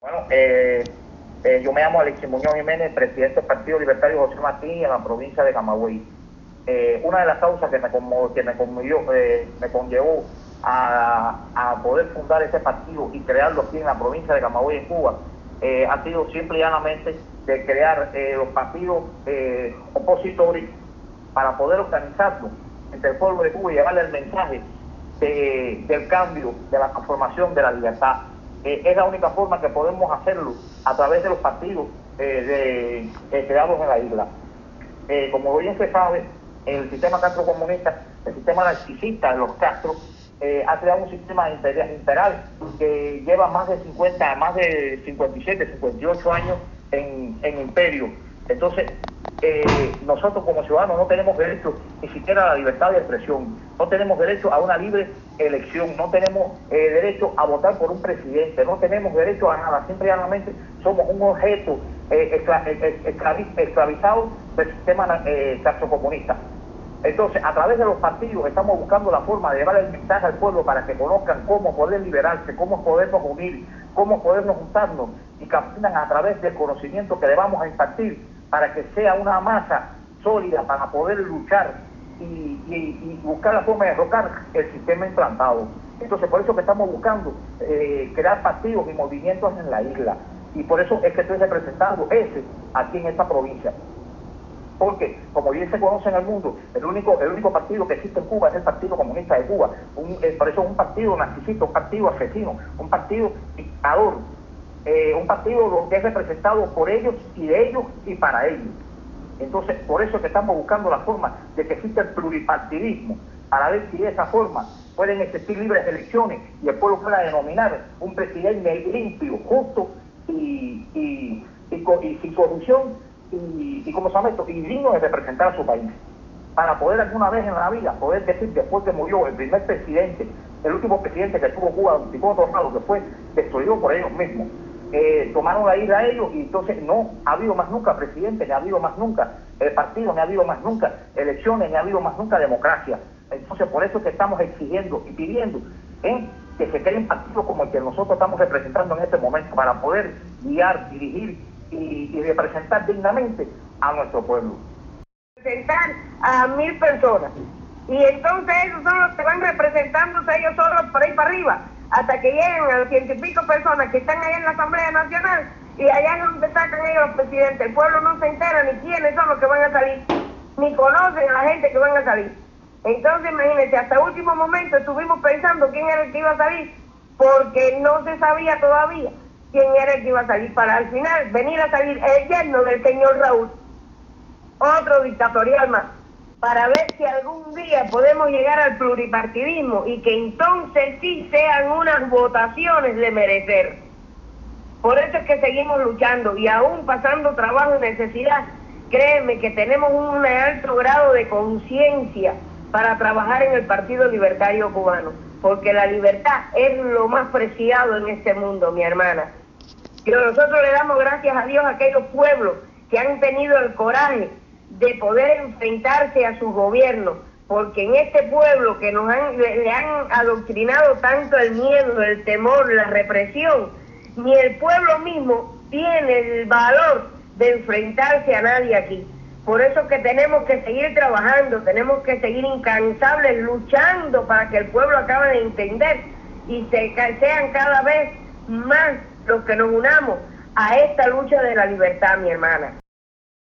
Bueno, eh, eh, yo me llamo Alexis Muñoz Jiménez, presidente del Partido Libertario José Martín en la provincia de Camagüey. Eh, una de las causas que me, conmo- que me, conmovió, me conllevó a, poder fundar ese partido y crearlo aquí en la provincia de Camagüey, en Cuba, ha sido simple y llanamente de crear los partidos opositores para poder organizarnos entre el pueblo de Cuba y llevarle el mensaje de- del cambio, de la transformación, de la libertad. Eh, es la única forma que podemos hacerlo a través de los partidos eh, de- eh, creados en la isla. Eh, como bien se sabe, el sistema Castro comunista, el sistema narcisista de los Castro, ha creado un sistema imperial que lleva más de 50, más de 57, 58 años en, en imperio. Entonces, eh, nosotros como ciudadanos no tenemos derecho ni siquiera a la libertad de expresión, no tenemos derecho a una libre elección, no tenemos eh, derecho a votar por un presidente, no tenemos derecho a nada, simplemente somos un objeto eh, escla- esclavi- esclavizado del sistema eh, comunista. Entonces, a través de los partidos estamos buscando la forma de llevar el mensaje al pueblo para que conozcan cómo poder liberarse, cómo podernos unir, cómo podernos juntarnos y caminan a través del conocimiento que a impartir para que sea una masa sólida para poder luchar y, y- buscar la forma de derrocar el sistema implantado. Entonces, por eso que estamos buscando eh, crear partidos y movimientos en la isla. Y por eso es que estoy representando ese aquí en esta provincia porque como bien se conoce en el mundo, el único, el único partido que existe en Cuba es el Partido Comunista de Cuba. Eh, por eso es un partido narcisista, un partido asesino, un partido dictador, eh, un partido que es representado por ellos y de ellos y para ellos. Entonces, por eso es que estamos buscando la forma de que exista el pluripartidismo, para ver si de esa forma pueden existir libres elecciones y el pueblo pueda denominar un presidente limpio, justo y, y, y sin corrupción y, y, ¿cómo se llama esto? y digno de representar a su país. Para poder alguna vez en la vida poder decir después que murió el primer presidente, el último presidente que tuvo Cuba, don Tornado, que fue destruido por ellos mismos. Eh, tomaron la isla a ellos y entonces no ha habido más nunca presidente, ni ha habido más nunca el partido, ni ha habido más nunca elecciones, ni ha habido más nunca democracia. Entonces por eso es que estamos exigiendo y pidiendo ¿eh? que se creen partidos como el que nosotros estamos representando en este momento para poder guiar, dirigir y, representar dignamente a nuestro pueblo. representar a mil personas. Y entonces esos son los que van representándose ellos solos por ahí para arriba, hasta que lleguen a los ciento y pico personas que están ahí en la Asamblea Nacional y allá es donde sacan ellos los presidentes. El pueblo no se entera ni quiénes son los que van a salir, ni conocen a la gente que van a salir. Entonces imagínense, hasta último momento estuvimos pensando quién era el que iba a salir, porque no se sabía todavía quién era el que iba a salir, para al final venir a salir el yerno del señor Raúl otro dictatorial más, para ver si algún día podemos llegar al pluripartidismo y que entonces sí sean unas votaciones de merecer. Por eso es que seguimos luchando y aún pasando trabajo y necesidad, créeme que tenemos un alto grado de conciencia para trabajar en el Partido Libertario Cubano, porque la libertad es lo más preciado en este mundo, mi hermana. Y nosotros le damos gracias a Dios a aquellos pueblos que han tenido el coraje de poder enfrentarse a sus gobiernos, porque en este pueblo que nos han, le, le han adoctrinado tanto el miedo, el temor, la represión, ni el pueblo mismo tiene el valor de enfrentarse a nadie aquí. Por eso que tenemos que seguir trabajando, tenemos que seguir incansables luchando para que el pueblo acabe de entender y se, sean cada vez más los que nos unamos a esta lucha de la libertad, mi hermana.